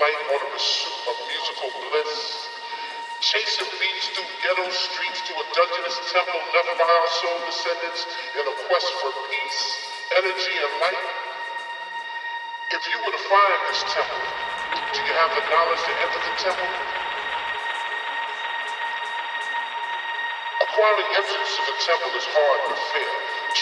might on a pursuit of musical bliss. Chasing thieves through ghetto streets to a dungeonous temple left by our soul descendants in a quest for peace, energy, and light. If you were to find this temple, do you have the knowledge to enter the temple? Acquiring entrance to the temple is hard but fair.